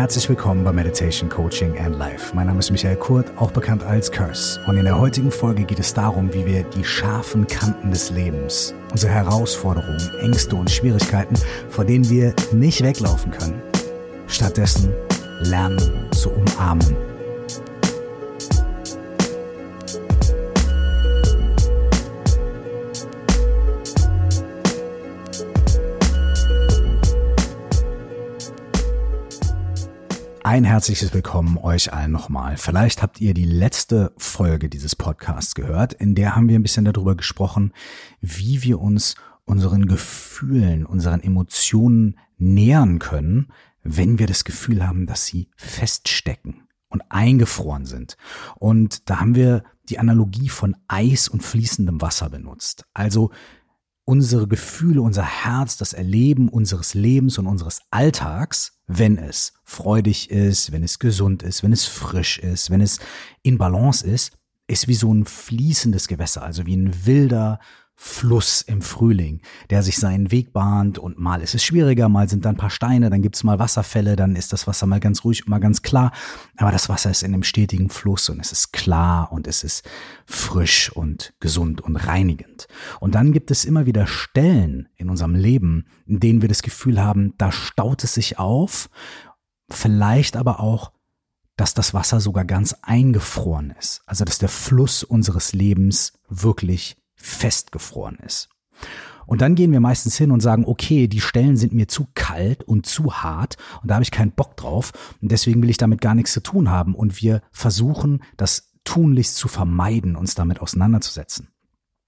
Herzlich willkommen bei Meditation Coaching and Life. Mein Name ist Michael Kurt, auch bekannt als Curse. Und in der heutigen Folge geht es darum, wie wir die scharfen Kanten des Lebens, unsere Herausforderungen, Ängste und Schwierigkeiten, vor denen wir nicht weglaufen können, stattdessen lernen zu umarmen Ein herzliches Willkommen euch allen nochmal. Vielleicht habt ihr die letzte Folge dieses Podcasts gehört, in der haben wir ein bisschen darüber gesprochen, wie wir uns unseren Gefühlen, unseren Emotionen nähern können, wenn wir das Gefühl haben, dass sie feststecken und eingefroren sind. Und da haben wir die Analogie von Eis und fließendem Wasser benutzt. Also unsere Gefühle, unser Herz, das Erleben unseres Lebens und unseres Alltags, wenn es freudig ist, wenn es gesund ist, wenn es frisch ist, wenn es in Balance ist, ist wie so ein fließendes Gewässer, also wie ein wilder, Fluss im Frühling, der sich seinen Weg bahnt und mal ist es schwieriger, mal sind da ein paar Steine, dann gibt's mal Wasserfälle, dann ist das Wasser mal ganz ruhig, mal ganz klar, aber das Wasser ist in einem stetigen Fluss und es ist klar und es ist frisch und gesund und reinigend. Und dann gibt es immer wieder Stellen in unserem Leben, in denen wir das Gefühl haben, da staut es sich auf, vielleicht aber auch dass das Wasser sogar ganz eingefroren ist. Also dass der Fluss unseres Lebens wirklich festgefroren ist. Und dann gehen wir meistens hin und sagen, okay, die Stellen sind mir zu kalt und zu hart und da habe ich keinen Bock drauf und deswegen will ich damit gar nichts zu tun haben und wir versuchen, das tunlichst zu vermeiden, uns damit auseinanderzusetzen.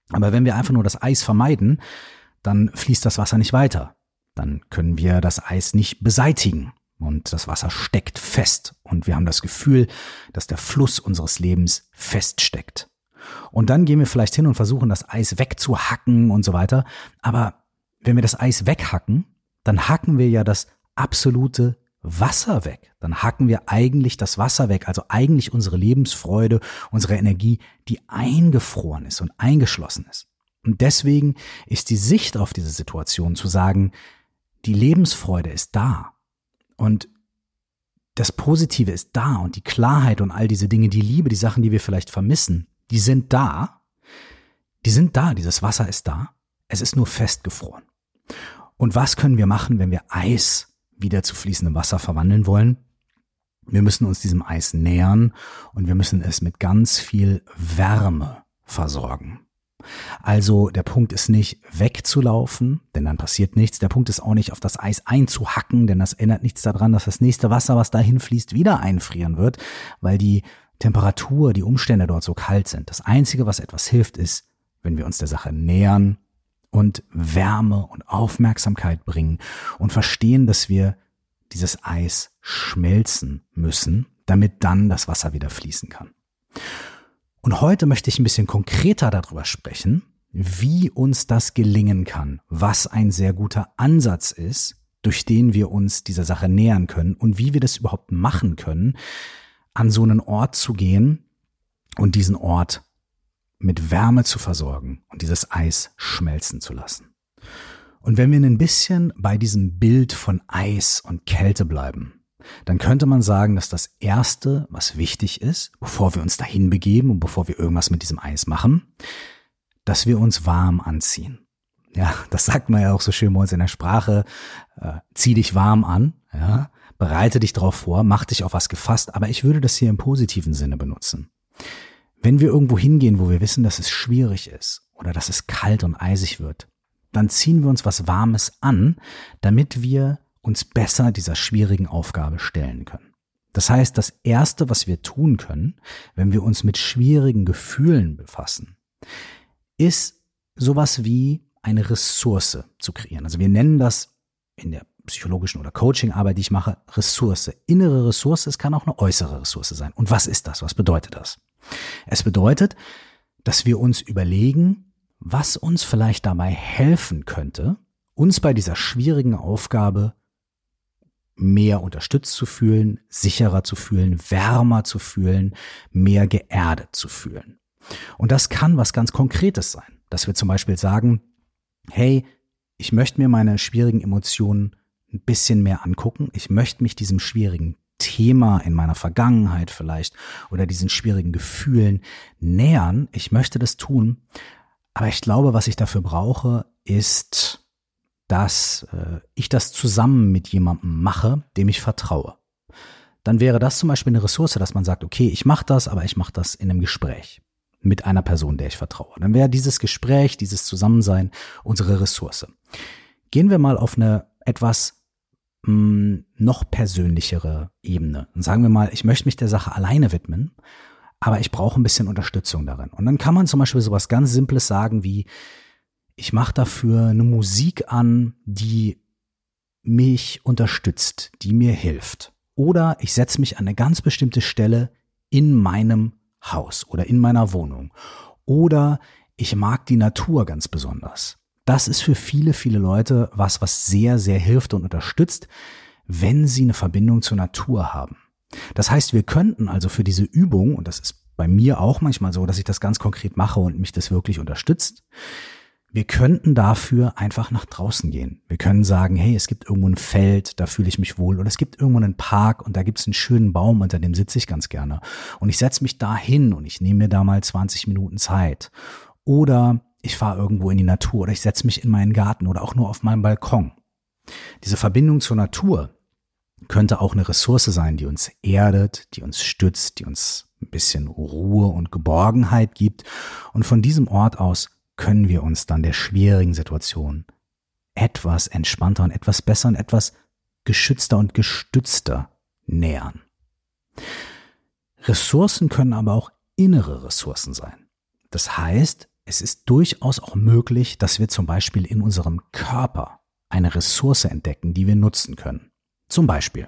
Aber wenn wir einfach nur das Eis vermeiden, dann fließt das Wasser nicht weiter. Dann können wir das Eis nicht beseitigen und das Wasser steckt fest und wir haben das Gefühl, dass der Fluss unseres Lebens feststeckt. Und dann gehen wir vielleicht hin und versuchen, das Eis wegzuhacken und so weiter. Aber wenn wir das Eis weghacken, dann hacken wir ja das absolute Wasser weg. Dann hacken wir eigentlich das Wasser weg, also eigentlich unsere Lebensfreude, unsere Energie, die eingefroren ist und eingeschlossen ist. Und deswegen ist die Sicht auf diese Situation zu sagen, die Lebensfreude ist da und das Positive ist da und die Klarheit und all diese Dinge, die Liebe, die Sachen, die wir vielleicht vermissen, die sind da. Die sind da, dieses Wasser ist da. Es ist nur festgefroren. Und was können wir machen, wenn wir Eis wieder zu fließendem Wasser verwandeln wollen? Wir müssen uns diesem Eis nähern und wir müssen es mit ganz viel Wärme versorgen. Also der Punkt ist nicht wegzulaufen, denn dann passiert nichts. Der Punkt ist auch nicht auf das Eis einzuhacken, denn das ändert nichts daran, dass das nächste Wasser, was dahin fließt, wieder einfrieren wird, weil die Temperatur, die Umstände dort so kalt sind. Das Einzige, was etwas hilft, ist, wenn wir uns der Sache nähern und Wärme und Aufmerksamkeit bringen und verstehen, dass wir dieses Eis schmelzen müssen, damit dann das Wasser wieder fließen kann. Und heute möchte ich ein bisschen konkreter darüber sprechen, wie uns das gelingen kann, was ein sehr guter Ansatz ist, durch den wir uns dieser Sache nähern können und wie wir das überhaupt machen können, an so einen Ort zu gehen und diesen Ort mit Wärme zu versorgen und dieses Eis schmelzen zu lassen. Und wenn wir ein bisschen bei diesem Bild von Eis und Kälte bleiben, dann könnte man sagen, dass das Erste, was wichtig ist, bevor wir uns dahin begeben und bevor wir irgendwas mit diesem Eis machen, dass wir uns warm anziehen. Ja, das sagt man ja auch so schön bei uns in der Sprache, äh, zieh dich warm an. Ja, bereite dich darauf vor, mach dich auf was gefasst, aber ich würde das hier im positiven Sinne benutzen. Wenn wir irgendwo hingehen, wo wir wissen, dass es schwierig ist oder dass es kalt und eisig wird, dann ziehen wir uns was Warmes an, damit wir uns besser dieser schwierigen Aufgabe stellen können. Das heißt, das Erste, was wir tun können, wenn wir uns mit schwierigen Gefühlen befassen, ist sowas wie eine Ressource zu kreieren. Also wir nennen das in der psychologischen oder Coaching-Arbeit, die ich mache, Ressource. Innere Ressource, es kann auch eine äußere Ressource sein. Und was ist das? Was bedeutet das? Es bedeutet, dass wir uns überlegen, was uns vielleicht dabei helfen könnte, uns bei dieser schwierigen Aufgabe mehr unterstützt zu fühlen, sicherer zu fühlen, wärmer zu fühlen, mehr geerdet zu fühlen. Und das kann was ganz Konkretes sein, dass wir zum Beispiel sagen, hey, ich möchte mir meine schwierigen Emotionen ein bisschen mehr angucken. Ich möchte mich diesem schwierigen Thema in meiner Vergangenheit vielleicht oder diesen schwierigen Gefühlen nähern. Ich möchte das tun, aber ich glaube, was ich dafür brauche, ist, dass äh, ich das zusammen mit jemandem mache, dem ich vertraue. Dann wäre das zum Beispiel eine Ressource, dass man sagt, okay, ich mache das, aber ich mache das in einem Gespräch mit einer Person, der ich vertraue. Dann wäre dieses Gespräch, dieses Zusammensein unsere Ressource. Gehen wir mal auf eine etwas mh, hm, noch persönlichere Ebene. Und sagen wir mal, ich möchte mich der Sache alleine widmen, aber ich brauche ein bisschen Unterstützung darin. Und dann kann man zum Beispiel sowas ganz Simples sagen wie, ich mache dafür eine Musik an, die mich unterstützt, die mir hilft. Oder ich setze mich an eine ganz bestimmte Stelle in meinem Haus oder in meiner Wohnung. Oder ich mag die Natur ganz besonders. Das ist für viele, viele Leute was, was sehr, sehr hilft und unterstützt, wenn sie eine Verbindung zur Natur haben. Das heißt, wir könnten also für diese Übung, und das ist bei mir auch manchmal so, dass ich das ganz konkret mache und mich das wirklich unterstützt, wir könnten dafür einfach nach draußen gehen. Wir können sagen, hey, es gibt irgendwo ein Feld, da fühle ich mich wohl. Oder es gibt irgendwo einen Park und da gibt es einen schönen Baum, unter dem sitze ich ganz gerne. Und ich setze mich da hin und ich nehme mir da mal 20 Minuten Zeit. Oder ich fahre irgendwo in die Natur oder ich setze mich in meinen Garten oder auch nur auf meinem Balkon. Diese Verbindung zur Natur könnte auch eine Ressource sein, die uns erdet, die uns stützt, die uns ein bisschen Ruhe und Geborgenheit gibt. Und von diesem Ort aus können wir uns dann der schwierigen Situation etwas entspannter und etwas besser und etwas geschützter und gestützter nähern. Ressourcen können aber auch innere Ressourcen sein. Das heißt, es ist durchaus auch möglich, dass wir zum Beispiel in unserem Körper eine Ressource entdecken, die wir nutzen können. Zum Beispiel,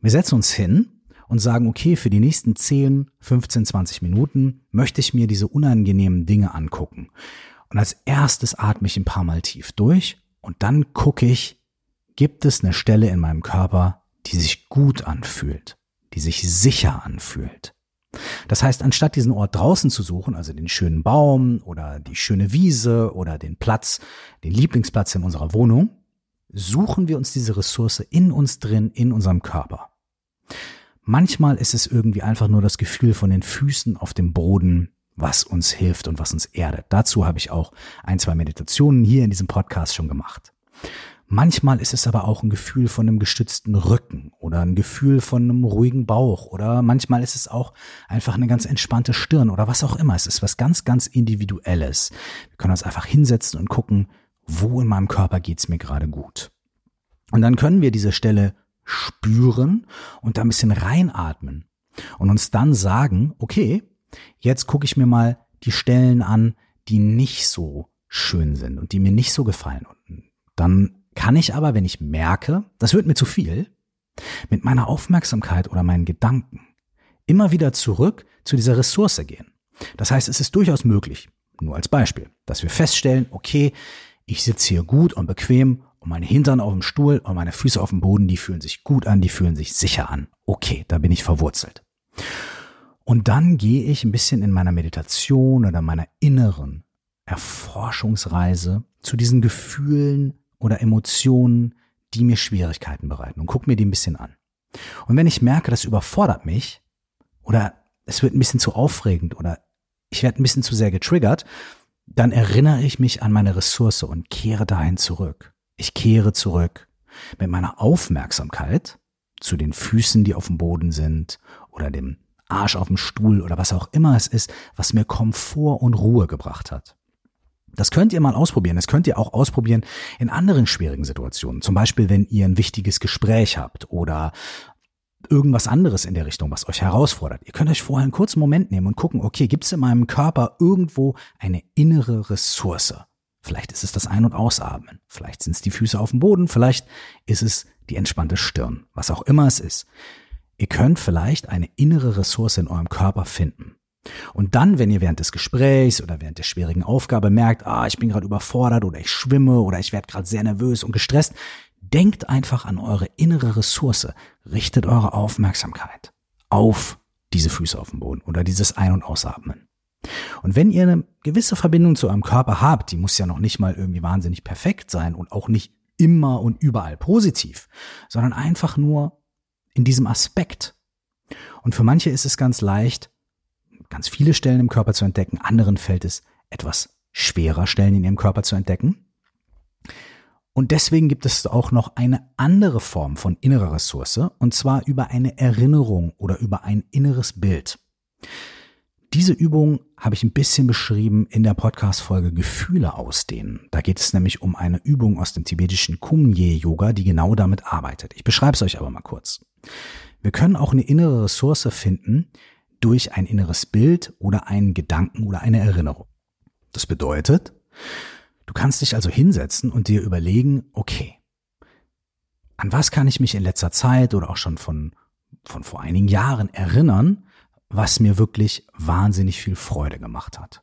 wir setzen uns hin und sagen, okay, für die nächsten 10, 15, 20 Minuten möchte ich mir diese unangenehmen Dinge angucken. Und als erstes atme ich ein paar Mal tief durch und dann gucke ich, gibt es eine Stelle in meinem Körper, die sich gut anfühlt, die sich sicher anfühlt. Das heißt, anstatt diesen Ort draußen zu suchen, also den schönen Baum oder die schöne Wiese oder den Platz, den Lieblingsplatz in unserer Wohnung, suchen wir uns diese Ressource in uns drin, in unserem Körper. Manchmal ist es irgendwie einfach nur das Gefühl von den Füßen auf dem Boden, was uns hilft und was uns erdet. Dazu habe ich auch ein, zwei Meditationen hier in diesem Podcast schon gemacht. Manchmal ist es aber auch ein Gefühl von einem gestützten Rücken oder ein Gefühl von einem ruhigen Bauch oder manchmal ist es auch einfach eine ganz entspannte Stirn oder was auch immer. Es ist was ganz, ganz Individuelles. Wir können uns einfach hinsetzen und gucken, wo in meinem Körper geht's mir gerade gut. Und dann können wir diese Stelle spüren und da ein bisschen reinatmen und uns dann sagen, okay, jetzt gucke ich mir mal die Stellen an, die nicht so schön sind und die mir nicht so gefallen. Und dann kann ich aber, wenn ich merke, das wird mir zu viel, mit meiner Aufmerksamkeit oder meinen Gedanken immer wieder zurück zu dieser Ressource gehen. Das heißt, es ist durchaus möglich, nur als Beispiel, dass wir feststellen, okay, ich sitze hier gut und bequem und meine Hintern auf dem Stuhl und meine Füße auf dem Boden, die fühlen sich gut an, die fühlen sich sicher an. Okay, da bin ich verwurzelt. Und dann gehe ich ein bisschen in meiner Meditation oder meiner inneren Erforschungsreise zu diesen Gefühlen oder Emotionen, die mir Schwierigkeiten bereiten und guck mir die ein bisschen an. Und wenn ich merke, das überfordert mich oder es wird ein bisschen zu aufregend oder ich werde ein bisschen zu sehr getriggert, dann erinnere ich mich an meine Ressource und kehre dahin zurück. Ich kehre zurück mit meiner Aufmerksamkeit zu den Füßen, die auf dem Boden sind oder dem Arsch auf dem Stuhl oder was auch immer es ist, was mir Komfort und Ruhe gebracht hat. Das könnt ihr mal ausprobieren. Das könnt ihr auch ausprobieren in anderen schwierigen Situationen. Zum Beispiel, wenn ihr ein wichtiges Gespräch habt oder irgendwas anderes in der Richtung, was euch herausfordert. Ihr könnt euch vorher einen kurzen Moment nehmen und gucken, okay, gibt es in meinem Körper irgendwo eine innere Ressource? Vielleicht ist es das Ein- und Ausatmen. Vielleicht sind es die Füße auf dem Boden. Vielleicht ist es die entspannte Stirn. Was auch immer es ist. Ihr könnt vielleicht eine innere Ressource in eurem Körper finden. Und dann, wenn ihr während des Gesprächs oder während der schwierigen Aufgabe merkt, ah, ich bin gerade überfordert oder ich schwimme oder ich werde gerade sehr nervös und gestresst, denkt einfach an eure innere Ressource. Richtet eure Aufmerksamkeit auf diese Füße auf dem Boden oder dieses Ein- und Ausatmen. Und wenn ihr eine gewisse Verbindung zu eurem Körper habt, die muss ja noch nicht mal irgendwie wahnsinnig perfekt sein und auch nicht immer und überall positiv, sondern einfach nur in diesem Aspekt. Und für manche ist es ganz leicht, ganz viele Stellen im Körper zu entdecken, anderen fällt es etwas schwerer, Stellen in ihrem Körper zu entdecken. Und deswegen gibt es auch noch eine andere Form von innerer Ressource, und zwar über eine Erinnerung oder über ein inneres Bild. Diese Übung habe ich ein bisschen beschrieben in der Podcast-Folge Gefühle ausdehnen. Da geht es nämlich um eine Übung aus dem tibetischen Kumye-Yoga, die genau damit arbeitet. Ich beschreibe es euch aber mal kurz. Wir können auch eine innere Ressource finden durch ein inneres Bild oder einen Gedanken oder eine Erinnerung. Das bedeutet, du kannst dich also hinsetzen und dir überlegen, okay, an was kann ich mich in letzter Zeit oder auch schon von, von vor einigen Jahren erinnern, was mir wirklich wahnsinnig viel Freude gemacht hat.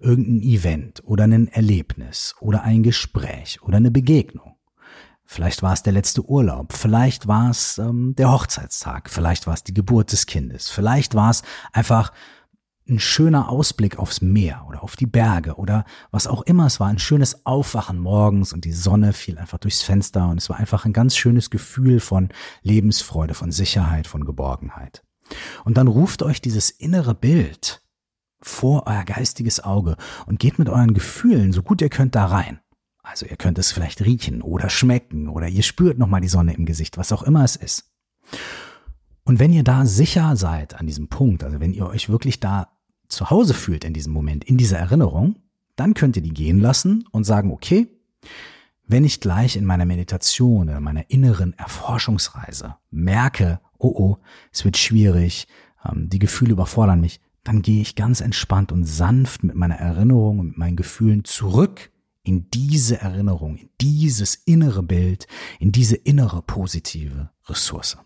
Irgendein Event oder ein Erlebnis oder ein Gespräch oder eine Begegnung. Vielleicht war es der letzte Urlaub, vielleicht war es ähm, der Hochzeitstag, vielleicht war es die Geburt des Kindes, vielleicht war es einfach ein schöner Ausblick aufs Meer oder auf die Berge oder was auch immer es war, ein schönes Aufwachen morgens und die Sonne fiel einfach durchs Fenster und es war einfach ein ganz schönes Gefühl von Lebensfreude, von Sicherheit, von Geborgenheit. Und dann ruft euch dieses innere Bild vor euer geistiges Auge und geht mit euren Gefühlen so gut ihr könnt da rein. Also ihr könnt es vielleicht riechen oder schmecken oder ihr spürt nochmal die Sonne im Gesicht, was auch immer es ist. Und wenn ihr da sicher seid an diesem Punkt, also wenn ihr euch wirklich da zu Hause fühlt in diesem Moment, in dieser Erinnerung, dann könnt ihr die gehen lassen und sagen, okay, wenn ich gleich in meiner Meditation oder meiner inneren Erforschungsreise merke, oh oh, es wird schwierig, ähm, die Gefühle überfordern mich, dann gehe ich ganz entspannt und sanft mit meiner Erinnerung und mit meinen Gefühlen zurück in diese Erinnerung, in dieses innere Bild, in diese innere positive Ressource.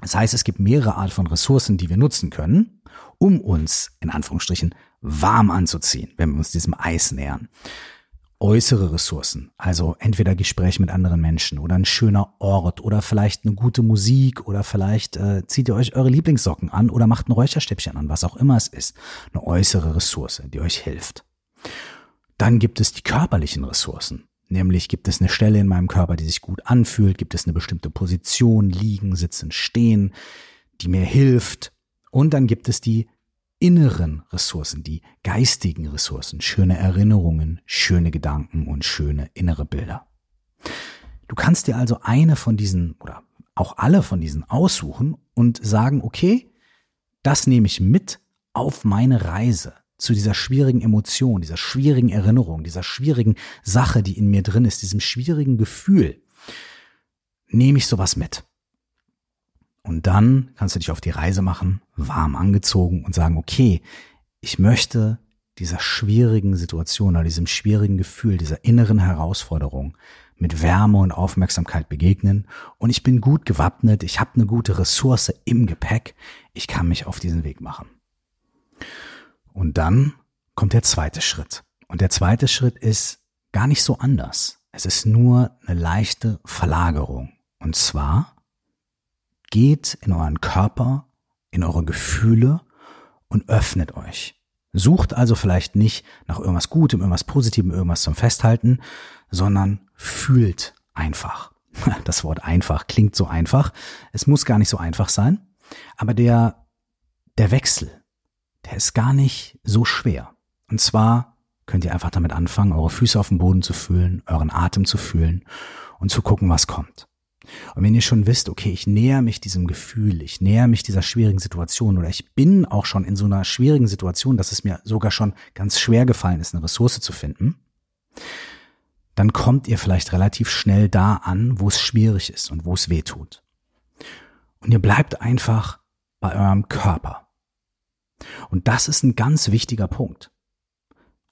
Das heißt, es gibt mehrere Art von Ressourcen, die wir nutzen können, um uns in Anführungsstrichen warm anzuziehen, wenn wir uns diesem Eis nähern äußere Ressourcen, also entweder Gespräch mit anderen Menschen oder ein schöner Ort oder vielleicht eine gute Musik oder vielleicht äh, zieht ihr euch eure Lieblingssocken an oder macht ein Räucherstäbchen an, was auch immer es ist. Eine äußere Ressource, die euch hilft. Dann gibt es die körperlichen Ressourcen. Nämlich gibt es eine Stelle in meinem Körper, die sich gut anfühlt, gibt es eine bestimmte Position, liegen, sitzen, stehen, die mir hilft. Und dann gibt es die inneren Ressourcen, die geistigen Ressourcen, schöne Erinnerungen, schöne Gedanken und schöne innere Bilder. Du kannst dir also eine von diesen oder auch alle von diesen aussuchen und sagen, okay, das nehme ich mit auf meine Reise zu dieser schwierigen Emotion, dieser schwierigen Erinnerung, dieser schwierigen Sache, die in mir drin ist, diesem schwierigen Gefühl. Nehme ich sowas mit. Und dann kannst du dich auf die Reise machen, warm angezogen und sagen, okay, ich möchte dieser schwierigen Situation oder diesem schwierigen Gefühl, dieser inneren Herausforderung mit Wärme und Aufmerksamkeit begegnen und ich bin gut gewappnet, ich habe eine gute Ressource im Gepäck, ich kann mich auf diesen Weg machen. Und dann kommt der zweite Schritt. Und der zweite Schritt ist gar nicht so anders. Es ist nur eine leichte Verlagerung. Und zwar Geht in euren Körper, in eure Gefühle und öffnet euch. Sucht also vielleicht nicht nach irgendwas Gutem, irgendwas Positivem, irgendwas zum Festhalten, sondern fühlt einfach. Das Wort einfach klingt so einfach. Es muss gar nicht so einfach sein. Aber der, der Wechsel, der ist gar nicht so schwer. Und zwar könnt ihr einfach damit anfangen, eure Füße auf dem Boden zu fühlen, euren Atem zu fühlen und zu gucken, was kommt. Und wenn ihr schon wisst, okay, ich näher mich diesem Gefühl, ich näher mich dieser schwierigen Situation oder ich bin auch schon in so einer schwierigen Situation, dass es mir sogar schon ganz schwer gefallen ist, eine Ressource zu finden, dann kommt ihr vielleicht relativ schnell da an, wo es schwierig ist und wo es weh tut. Und ihr bleibt einfach bei eurem Körper. Und das ist ein ganz wichtiger Punkt.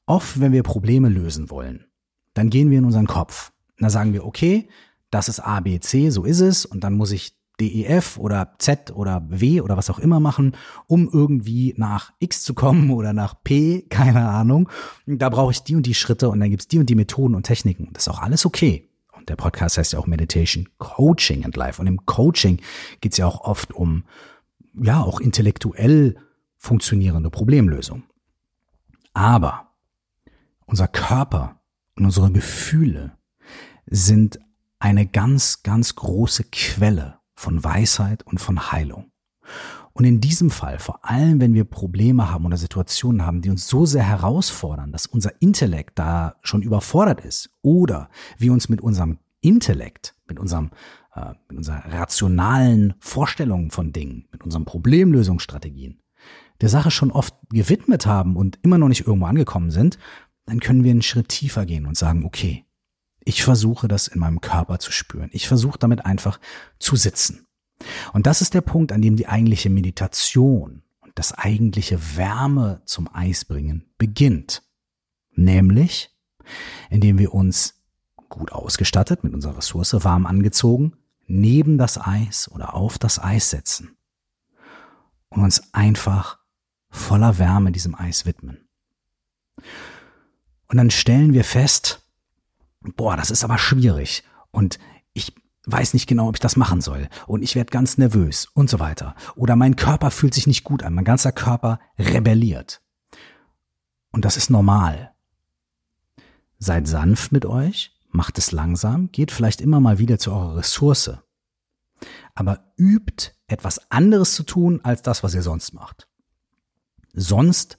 Oft, wenn wir Probleme lösen wollen, dann gehen wir in unseren Kopf. Da sagen wir, okay, das ist A, B, C, so ist es. Und dann muss ich D, E, F oder Z oder W oder was auch immer machen, um irgendwie nach X zu kommen oder nach P, keine Ahnung. Da brauche ich die und die Schritte und dann gibt's die und die Methoden und Techniken. Das ist auch alles okay. Und der Podcast heißt ja auch Meditation Coaching and Life. Und im Coaching geht's ja auch oft um, ja, auch intellektuell funktionierende Problemlösung. Aber unser Körper und unsere Gefühle sind eine ganz, ganz große Quelle von Weisheit und von Heilung. Und in diesem Fall, vor allem wenn wir Probleme haben oder Situationen haben, die uns so sehr herausfordern, dass unser Intellekt da schon überfordert ist oder wir uns mit unserem Intellekt, mit unserem äh, mit unserer rationalen Vorstellungen von Dingen, mit unseren Problemlösungsstrategien der Sache schon oft gewidmet haben und immer noch nicht irgendwo angekommen sind, dann können wir einen Schritt tiefer gehen und sagen, okay, ich versuche das in meinem Körper zu spüren. Ich versuche damit einfach zu sitzen. Und das ist der Punkt, an dem die eigentliche Meditation und das eigentliche Wärme zum Eis bringen beginnt. Nämlich, indem wir uns gut ausgestattet mit unserer Ressource warm angezogen neben das Eis oder auf das Eis setzen und uns einfach voller Wärme diesem Eis widmen. Und dann stellen wir fest, boah, das ist aber schwierig und ich weiß nicht genau, ob ich das machen soll und ich werde ganz nervös und so weiter. Oder mein Körper fühlt sich nicht gut an, mein ganzer Körper rebelliert. Und das ist normal. Seid sanft mit euch, macht es langsam, geht vielleicht immer mal wieder zu eurer Ressource. Aber übt etwas anderes zu tun als das, was ihr sonst macht. Sonst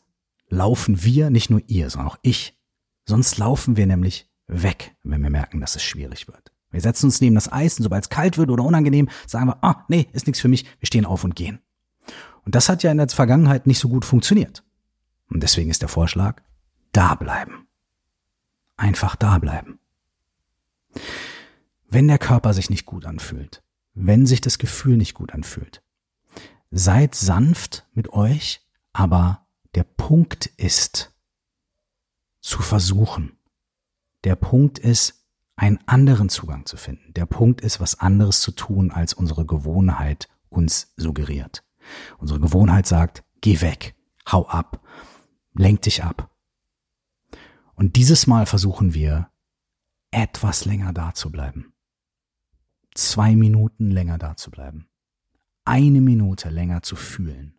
laufen wir, nicht nur ihr, sondern auch ich, sonst laufen wir nämlich weg, wenn wir merken, dass es schwierig wird. Wir setzen uns neben das Eis und sobald es kalt wird oder unangenehm, sagen wir, ah, nee, ist nichts für mich, wir stehen auf und gehen. Und das hat ja in der Vergangenheit nicht so gut funktioniert. Und deswegen ist der Vorschlag, da bleiben. Einfach da bleiben. Wenn der Körper sich nicht gut anfühlt, wenn sich das Gefühl nicht gut anfühlt, seid sanft mit euch, aber der Punkt ist, zu versuchen. Der Punkt ist, einen anderen Zugang zu finden. Der Punkt ist, was anderes zu tun, als unsere Gewohnheit uns suggeriert. Unsere Gewohnheit sagt, geh weg, hau ab, lenk dich ab. Und dieses Mal versuchen wir, etwas länger da zu bleiben. Zwei Minuten länger da zu bleiben. Eine Minute länger zu fühlen.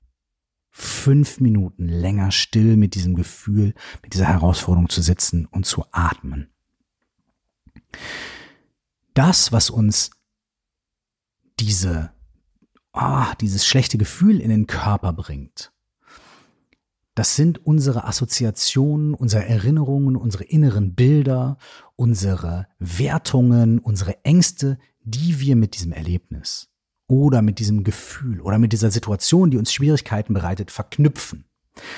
Fünf Minuten länger still mit diesem Gefühl, mit dieser Herausforderung zu sitzen und zu atmen. Das, was uns diese, ah, dieses schlechte Gefühl in den Körper bringt, das sind unsere Assoziationen, unsere Erinnerungen, unsere inneren Bilder, unsere Wertungen, unsere Ängste, die wir mit diesem Erlebnis oder mit diesem Gefühl oder mit dieser Situation, die uns Schwierigkeiten bereitet, verknüpfen.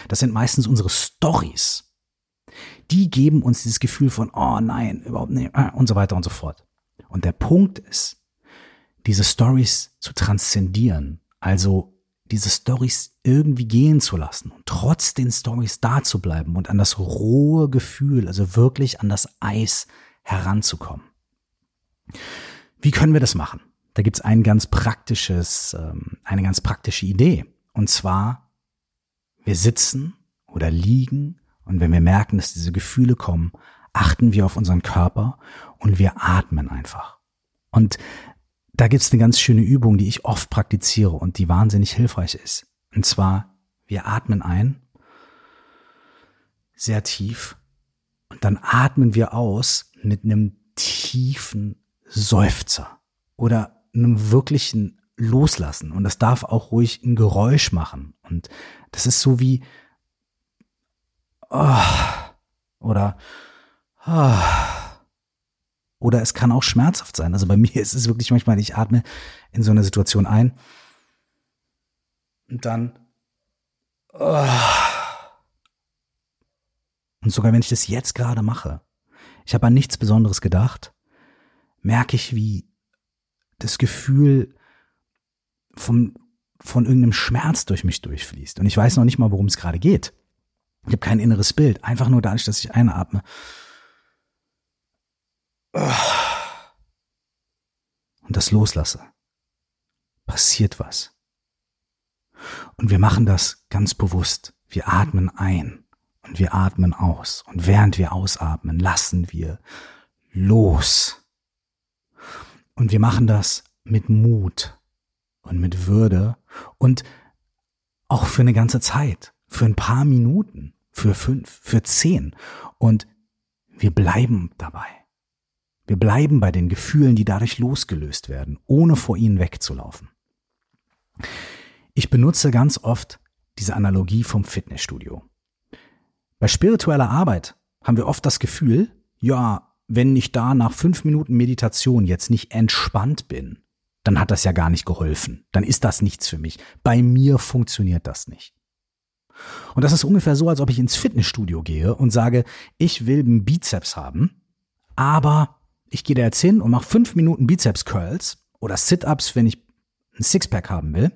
Das sind meistens unsere Stories die geben uns dieses Gefühl von, oh nein, überhaupt nicht, äh, und so weiter und so fort. Und der Punkt ist, diese Stories zu transzendieren, also diese Stories irgendwie gehen zu lassen und trotz den Stories da zu bleiben und an das rohe Gefühl, also wirklich an das Eis heranzukommen. Wie können wir das machen? Da gibt's ein ganz praktisches, ähm, eine ganz praktische Idee. Und zwar, wir sitzen oder liegen und wenn wir merken, dass diese Gefühle kommen, achten wir auf unseren Körper und wir atmen einfach. Und da gibt's eine ganz schöne Übung, die ich oft praktiziere und die wahnsinnig hilfreich ist. Und zwar, wir atmen ein, sehr tief, und dann atmen wir aus mit einem tiefen Seufzer oder einem wirklichen Loslassen. Und das darf auch ruhig ein Geräusch machen. Und das ist so wie, oh, oder oh, oder es kann auch schmerzhaft sein. Also bei mir ist es wirklich manchmal, ich atme in so einer Situation ein und dann oh, und sogar wenn ich das jetzt gerade mache, ich habe an nichts Besonderes gedacht, merke ich, wie das Gefühl vom, von irgendeinem Schmerz durch mich durchfließt. Und ich weiß noch nicht mal, worum es gerade geht. Ich habe kein inneres Bild. Einfach nur dadurch, dass ich einatme. Und das loslasse. Passiert was. Und wir machen das ganz bewusst. Wir atmen ein und wir atmen aus. Und während wir ausatmen, lassen wir los. Und wir machen das mit Mut und mit Würde und auch für eine ganze Zeit, für ein paar Minuten für fünf, für zehn. Und wir bleiben dabei. Wir bleiben bei den Gefühlen, die dadurch losgelöst werden, ohne vor ihnen wegzulaufen. Ich benutze ganz oft diese Analogie vom Fitnessstudio. Bei spiritueller Arbeit haben wir oft das Gefühl, ja, wenn ich da nach fünf Minuten Meditation jetzt nicht entspannt bin, dann hat das ja gar nicht geholfen. Dann ist das nichts für mich. Bei mir funktioniert das nicht. Und das ist ungefähr so, als ob ich ins Fitnessstudio gehe und sage, ich will einen Bizeps haben, aber ich gehe da jetzt hin und mache fünf Minuten Bizeps Curls oder Sit-ups, wenn ich ein Sixpack haben will.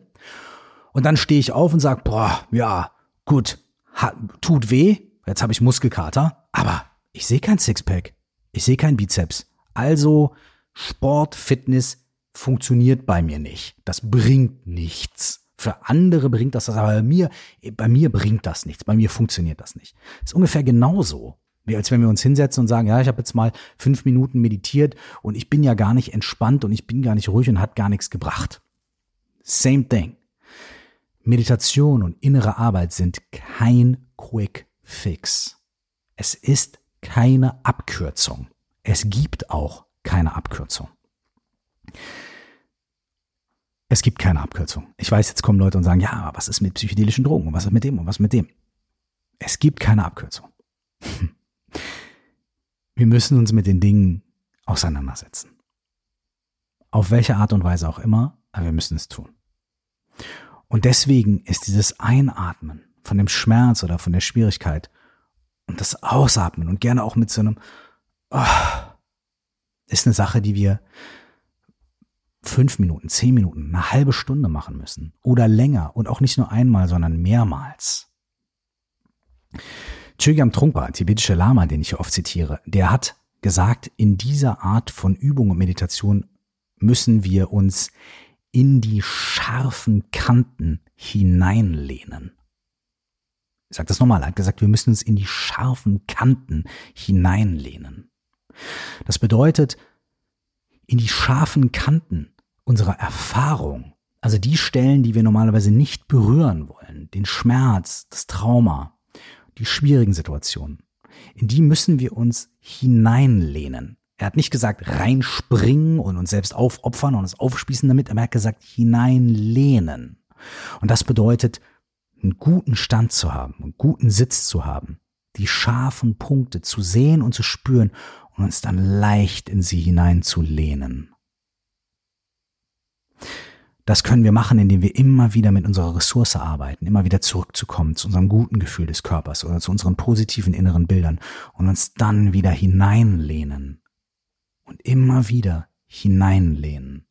Und dann stehe ich auf und sage, boah, ja, gut, hat, tut weh, jetzt habe ich Muskelkater, aber ich sehe kein Sixpack, ich sehe kein Bizeps. Also Sport, Fitness funktioniert bei mir nicht. Das bringt nichts. Für andere bringt das das, aber bei mir, bei mir bringt das nichts. Bei mir funktioniert das nicht. Das ist ungefähr genauso, wie als wenn wir uns hinsetzen und sagen, ja, ich habe jetzt mal fünf Minuten meditiert und ich bin ja gar nicht entspannt und ich bin gar nicht ruhig und hat gar nichts gebracht. Same thing. Meditation und innere Arbeit sind kein Quick Fix. Es ist keine Abkürzung. Es gibt auch keine Abkürzung. Es gibt keine Abkürzung. Ich weiß, jetzt kommen Leute und sagen, ja, aber was ist mit psychedelischen Drogen und was ist mit dem und was mit dem? Es gibt keine Abkürzung. Wir müssen uns mit den Dingen auseinandersetzen. Auf welche Art und Weise auch immer, aber wir müssen es tun. Und deswegen ist dieses Einatmen von dem Schmerz oder von der Schwierigkeit und das Ausatmen und gerne auch mit so einem, oh, ist eine Sache, die wir fünf Minuten, zehn Minuten, eine halbe Stunde machen müssen oder länger und auch nicht nur einmal, sondern mehrmals. Chogyam Trungpa, tibetische Lama, den ich hier oft zitiere, der hat gesagt, in dieser Art von Übung und Meditation müssen wir uns in die scharfen Kanten hineinlehnen. Ich sage das nochmal, er hat gesagt, wir müssen uns in die scharfen Kanten hineinlehnen. Das bedeutet, in die scharfen Kanten unserer Erfahrung, also die Stellen, die wir normalerweise nicht berühren wollen, den Schmerz, das Trauma, die schwierigen Situationen, in die müssen wir uns hineinlehnen. Er hat nicht gesagt reinspringen und uns selbst aufopfern und uns aufspießen damit, aber er hat gesagt hineinlehnen. Und das bedeutet, einen guten Stand zu haben, einen guten Sitz zu haben, die scharfen Punkte zu sehen und zu spüren und uns dann leicht in sie hineinzulehnen. Das können wir machen, indem wir immer wieder mit unserer Ressource arbeiten, immer wieder zurückzukommen zu unserem guten Gefühl des Körpers oder zu unseren positiven inneren Bildern und uns dann wieder hineinlehnen und immer wieder hineinlehnen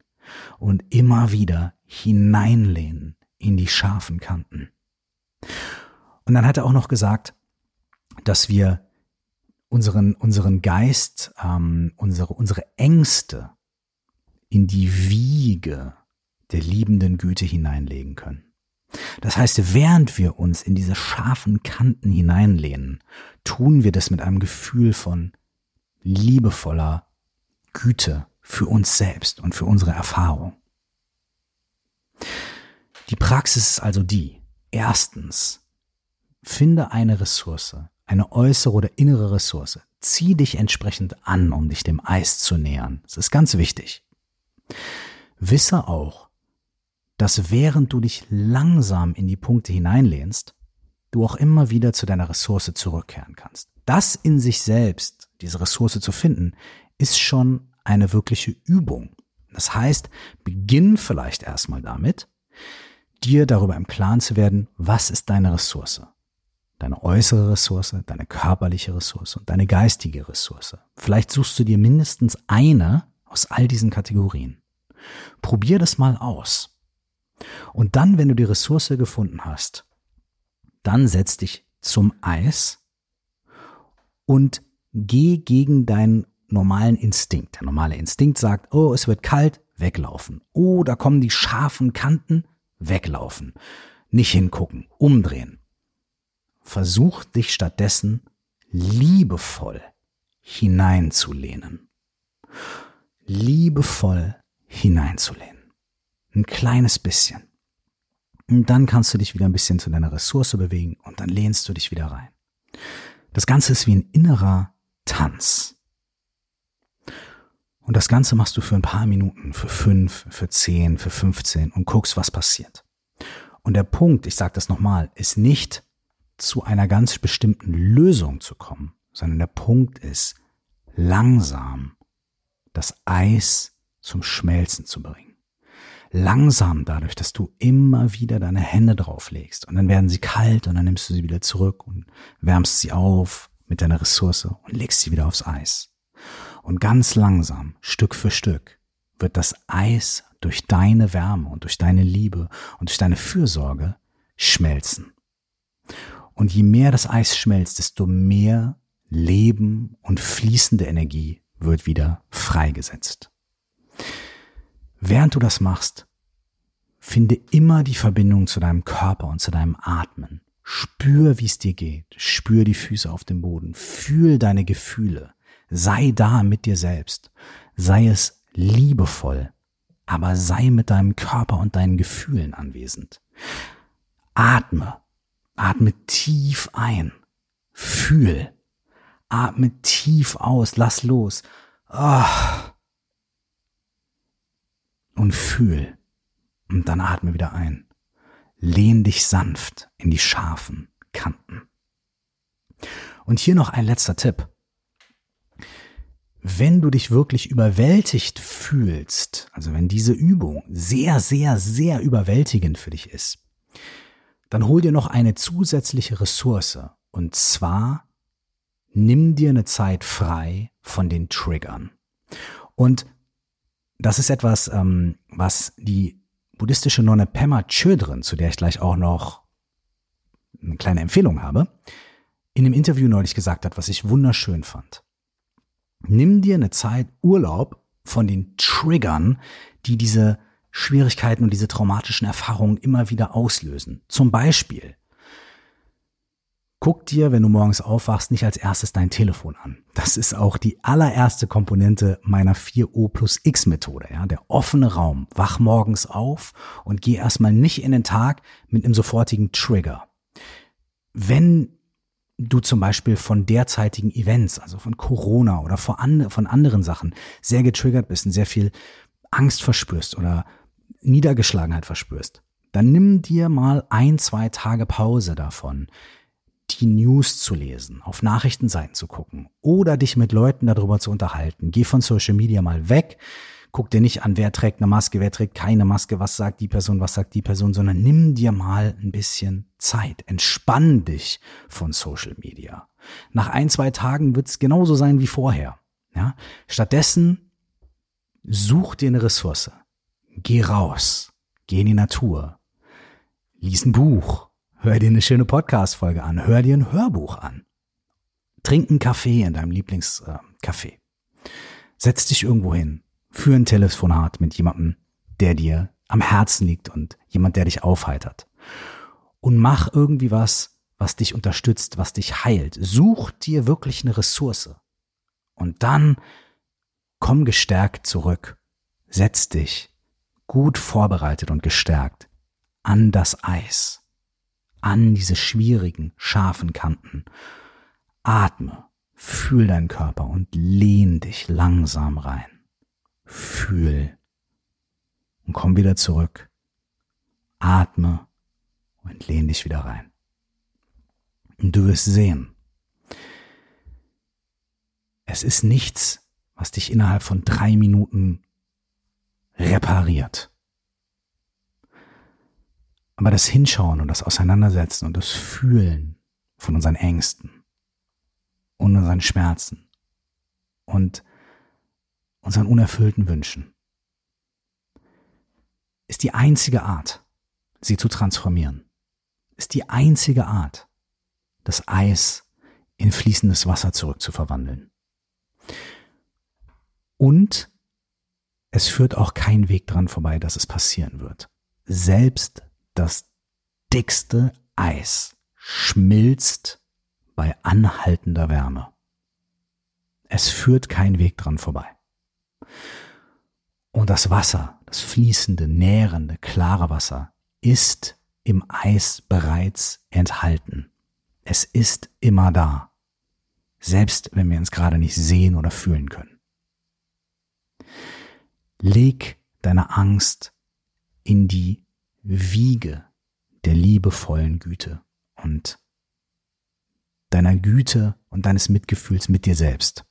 und immer wieder hineinlehnen in die scharfen Kanten. Und dann hat er auch noch gesagt, dass wir unseren, unseren Geist, ähm, unsere, unsere Ängste in die Wiege der liebenden Güte hineinlegen können. Das heißt, während wir uns in diese scharfen Kanten hineinlehnen, tun wir das mit einem Gefühl von liebevoller Güte für uns selbst und für unsere Erfahrung. Die Praxis ist also die, erstens, finde eine Ressource, eine äußere oder innere Ressource. Zieh dich entsprechend an, um dich dem Eis zu nähern. Das ist ganz wichtig. Wisse auch, dass während du dich langsam in die Punkte hineinlehnst, du auch immer wieder zu deiner Ressource zurückkehren kannst. Das in sich selbst, diese Ressource zu finden, ist schon eine wirkliche Übung. Das heißt, beginn vielleicht erstmal damit, dir darüber im Klaren zu werden, was ist deine Ressource? Deine äußere Ressource, deine körperliche Ressource und deine geistige Ressource. Vielleicht suchst du dir mindestens eine aus all diesen Kategorien. Probier das mal aus. Und dann, wenn du die Ressource gefunden hast, dann setz dich zum Eis und geh gegen deinen normalen Instinkt. Der normale Instinkt sagt, oh, es wird kalt, weglaufen. Oh, da kommen die scharfen Kanten, weglaufen. Nicht hingucken, umdrehen. Versuch dich stattdessen liebevoll hineinzulehnen. Liebevoll hineinzulehnen. Ein kleines bisschen. Und dann kannst du dich wieder ein bisschen zu deiner Ressource bewegen und dann lehnst du dich wieder rein. Das Ganze ist wie ein innerer Tanz. Und das Ganze machst du für ein paar Minuten, für fünf, für zehn, für 15 und guckst, was passiert. Und der Punkt, ich sage das nochmal, ist nicht zu einer ganz bestimmten Lösung zu kommen, sondern der Punkt ist, langsam das Eis zum Schmelzen zu bringen. Langsam dadurch, dass du immer wieder deine Hände drauflegst und dann werden sie kalt und dann nimmst du sie wieder zurück und wärmst sie auf mit deiner Ressource und legst sie wieder aufs Eis. Und ganz langsam, Stück für Stück, wird das Eis durch deine Wärme und durch deine Liebe und durch deine Fürsorge schmelzen. Und je mehr das Eis schmelzt, desto mehr Leben und fließende Energie wird wieder freigesetzt. Während du das machst, finde immer die Verbindung zu deinem Körper und zu deinem Atmen. Spür, wie es dir geht. Spür die Füße auf dem Boden. Fühl deine Gefühle. Sei da mit dir selbst. Sei es liebevoll, aber sei mit deinem Körper und deinen Gefühlen anwesend. Atme. Atme tief ein. Fühl. Atme tief aus. Lass los. Oh. Und fühl. Und dann atme wieder ein. Lehn dich sanft in die scharfen Kanten. Und hier noch ein letzter Tipp wenn du dich wirklich überwältigt fühlst, also wenn diese Übung sehr, sehr, sehr überwältigend für dich ist, dann hol dir noch eine zusätzliche Ressource. Und zwar nimm dir eine Zeit frei von den Triggern. Und das ist etwas, ähm, was die buddhistische Nonne Pema Chödrin, zu der ich gleich auch noch eine kleine Empfehlung habe, in einem Interview neulich gesagt hat, was ich wunderschön fand. Nimm dir eine Zeit Urlaub von den Triggern, die diese Schwierigkeiten und diese traumatischen Erfahrungen immer wieder auslösen. Zum Beispiel, guck dir, wenn du morgens aufwachst, nicht als erstes dein Telefon an. Das ist auch die allererste Komponente meiner 4O plus X Methode, ja, der offene Raum. Wach morgens auf und geh erstmal nicht in den Tag mit einem sofortigen Trigger. Wenn du zum Beispiel von derzeitigen Events, also von Corona oder von, anderen Sachen sehr getriggert bist und sehr viel Angst verspürst oder Niedergeschlagenheit verspürst, dann nimm dir mal ein, zwei Tage Pause davon, die News zu lesen, auf Nachrichtenseiten zu gucken oder dich mit Leuten darüber zu unterhalten. Geh von Social Media mal weg, guck dir nicht an, wer trägt eine Maske, wer trägt keine Maske, was sagt die Person, was sagt die Person, sondern nimm dir mal ein bisschen Zeit. Entspann dich von Social Media. Nach ein, zwei Tagen wird es genauso sein wie vorher. Ja? Stattdessen such dir eine Ressource. Geh raus. Geh in die Natur. Lies ein Buch. Hör dir eine schöne Podcast-Folge an. Hör dir ein Hörbuch an. Trink einen Kaffee in deinem Lieblingscafé. Äh, Setz dich irgendwo hin für ein Telefonat mit jemandem, der dir am Herzen liegt und jemand, der dich aufheitert. Und mach irgendwie was, was dich unterstützt, was dich heilt. Such dir wirklich eine Ressource. Und dann komm gestärkt zurück. Setz dich gut vorbereitet und gestärkt an das Eis, an diese schwierigen, scharfen Kanten. Atme, fühl deinen Körper und lehn dich langsam rein fühl und komm wieder zurück. Atme und lehn dich wieder rein. Und du wirst sehen, es ist nichts, was dich innerhalb von drei Minuten repariert. Aber das Hinschauen und das Auseinandersetzen und das Fühlen von unseren Ängsten und unseren Schmerzen und unseren unerfüllten Wünschen, ist die einzige Art, sie zu transformieren, ist die einzige Art, das Eis in fließendes Wasser zurückzuverwandeln. Und es führt auch kein Weg dran vorbei, dass es passieren wird. Selbst das dickste Eis schmilzt bei anhaltender Wärme. Es führt kein Weg dran vorbei. Und das Wasser, das fließende, nährende, klare Wasser, ist im Eis bereits enthalten. Es ist immer da, selbst wenn wir uns gerade nicht sehen oder fühlen können. leg deine Angst in die Wiege der liebevollen Güte und deiner Güte und deines Mitgefühls mit dir selbst.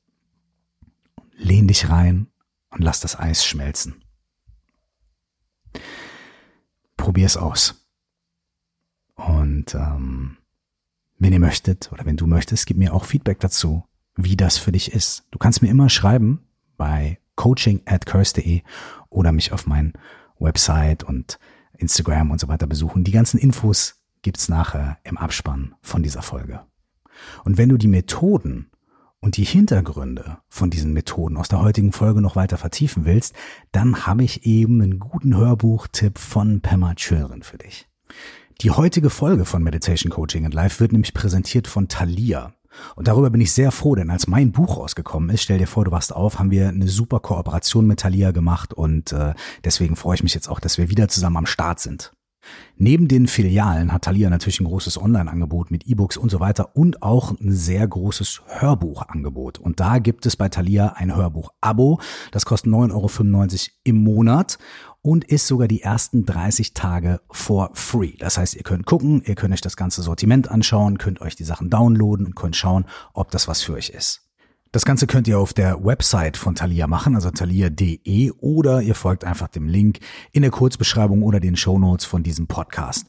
Lehn dich rein und lass das Eis schmelzen. Probier es aus. Und ähm, wenn ihr möchtet oder wenn du möchtest, gib mir auch Feedback dazu, wie das für dich ist. Du kannst mir immer schreiben bei coaching at oder mich auf mein Website und Instagram und so weiter besuchen. Die ganzen Infos gibt's nachher im Abspann von dieser Folge. Und wenn du die Methoden und die Hintergründe von diesen Methoden aus der heutigen Folge noch weiter vertiefen willst, dann habe ich eben einen guten Hörbuchtipp von Pema Children für dich. Die heutige Folge von Meditation Coaching and Life wird nämlich präsentiert von Thalia. Und darüber bin ich sehr froh, denn als mein Buch rausgekommen ist, stell dir vor, du wachst auf, haben wir eine super Kooperation mit Thalia gemacht und äh, deswegen freue ich mich jetzt auch, dass wir wieder zusammen am Start sind. Neben den Filialen hat Thalia natürlich ein großes Online-Angebot mit E-Books und so weiter und auch ein sehr großes Hörbuchangebot. Und da gibt es bei Thalia ein Hörbuch-Abo. Das kostet 9,95 Euro im Monat und ist sogar die ersten 30 Tage for free. Das heißt, ihr könnt gucken, ihr könnt euch das ganze Sortiment anschauen, könnt euch die Sachen downloaden und könnt schauen, ob das was für euch ist. Das Ganze könnt ihr auf der Website von Thalia machen, also thalia.de oder ihr folgt einfach dem Link in der Kurzbeschreibung oder den Show Notes von diesem Podcast.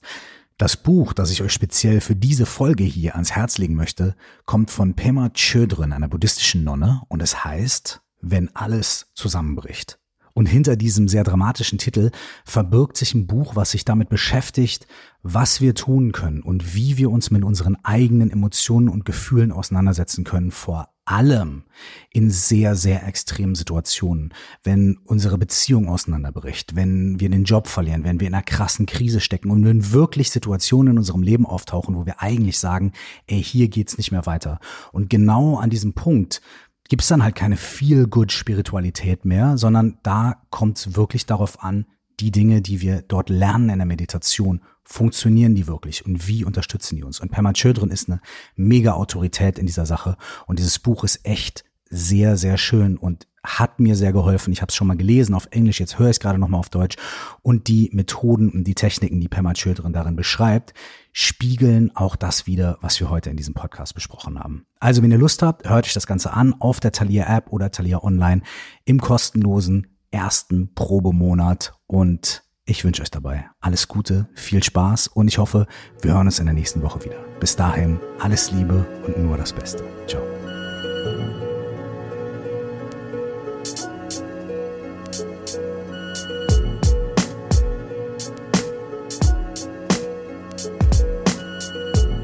Das Buch, das ich euch speziell für diese Folge hier ans Herz legen möchte, kommt von Pema Chodron, einer buddhistischen Nonne, und es heißt, wenn alles zusammenbricht. Und hinter diesem sehr dramatischen Titel verbirgt sich ein Buch, was sich damit beschäftigt, was wir tun können und wie wir uns mit unseren eigenen Emotionen und Gefühlen auseinandersetzen können, vor allem in sehr, sehr extremen Situationen, wenn unsere Beziehung auseinanderbricht, wenn wir den Job verlieren, wenn wir in einer krassen Krise stecken und wenn wirklich Situationen in unserem Leben auftauchen, wo wir eigentlich sagen, ey, hier geht's nicht mehr weiter. Und genau an diesem Punkt gibt es dann halt keine Feel-Good-Spiritualität mehr, sondern da kommt es wirklich darauf an, die Dinge, die wir dort lernen in der Meditation, funktionieren die wirklich und wie unterstützen die uns? Und Pema Children ist eine mega Autorität in dieser Sache und dieses Buch ist echt sehr, sehr schön und hat mir sehr geholfen. Ich habe es schon mal gelesen auf Englisch, jetzt höre ich es gerade nochmal auf Deutsch. Und die Methoden und die Techniken, die Pema Children darin beschreibt, spiegeln auch das wieder, was wir heute in diesem Podcast besprochen haben. Also wenn ihr Lust habt, hört euch das Ganze an auf der Thalia App oder Thalia Online im kostenlosen ersten Probemonat und ich wünsche euch dabei alles Gute, viel Spaß und ich hoffe, wir hören uns in der nächsten Woche wieder. Bis dahin, alles Liebe und nur das Beste. Ciao.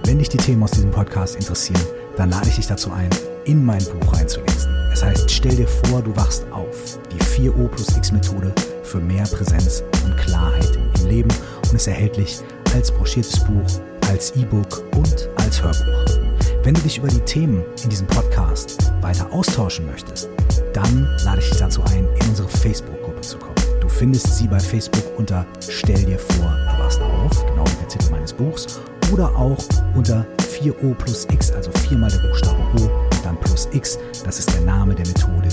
Wenn dich die Themen aus diesem Podcast interessieren, dann lade ich dich dazu ein, in mein Buch reinzulesen. Es heißt, stell dir vor, du wachst auf. Die 4O plus X Methode für mehr Präsenz und Klarheit im Leben und ist erhältlich als broschiertes Buch, als E-Book und als Hörbuch. Wenn du dich über die Themen in diesem Podcast weiter austauschen möchtest, dann lade ich dich dazu ein, in unsere Facebook-Gruppe zu kommen. Du findest sie bei Facebook unter Stell dir vor, du wachst auf, genau wie der Titel meines Buchs, oder auch unter 4O plus X, also viermal der Buchstabe O und dann plus X. Das ist der Name der Methode,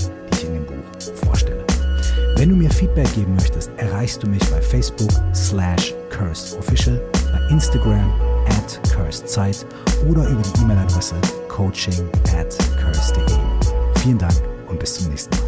Wenn du mir Feedback geben möchtest, erreichst du mich bei Facebook slash cursedofficial, bei Instagram at cursedzeit oder über die E-Mail-Adresse coaching at curse.de. Vielen Dank und bis zum nächsten Mal.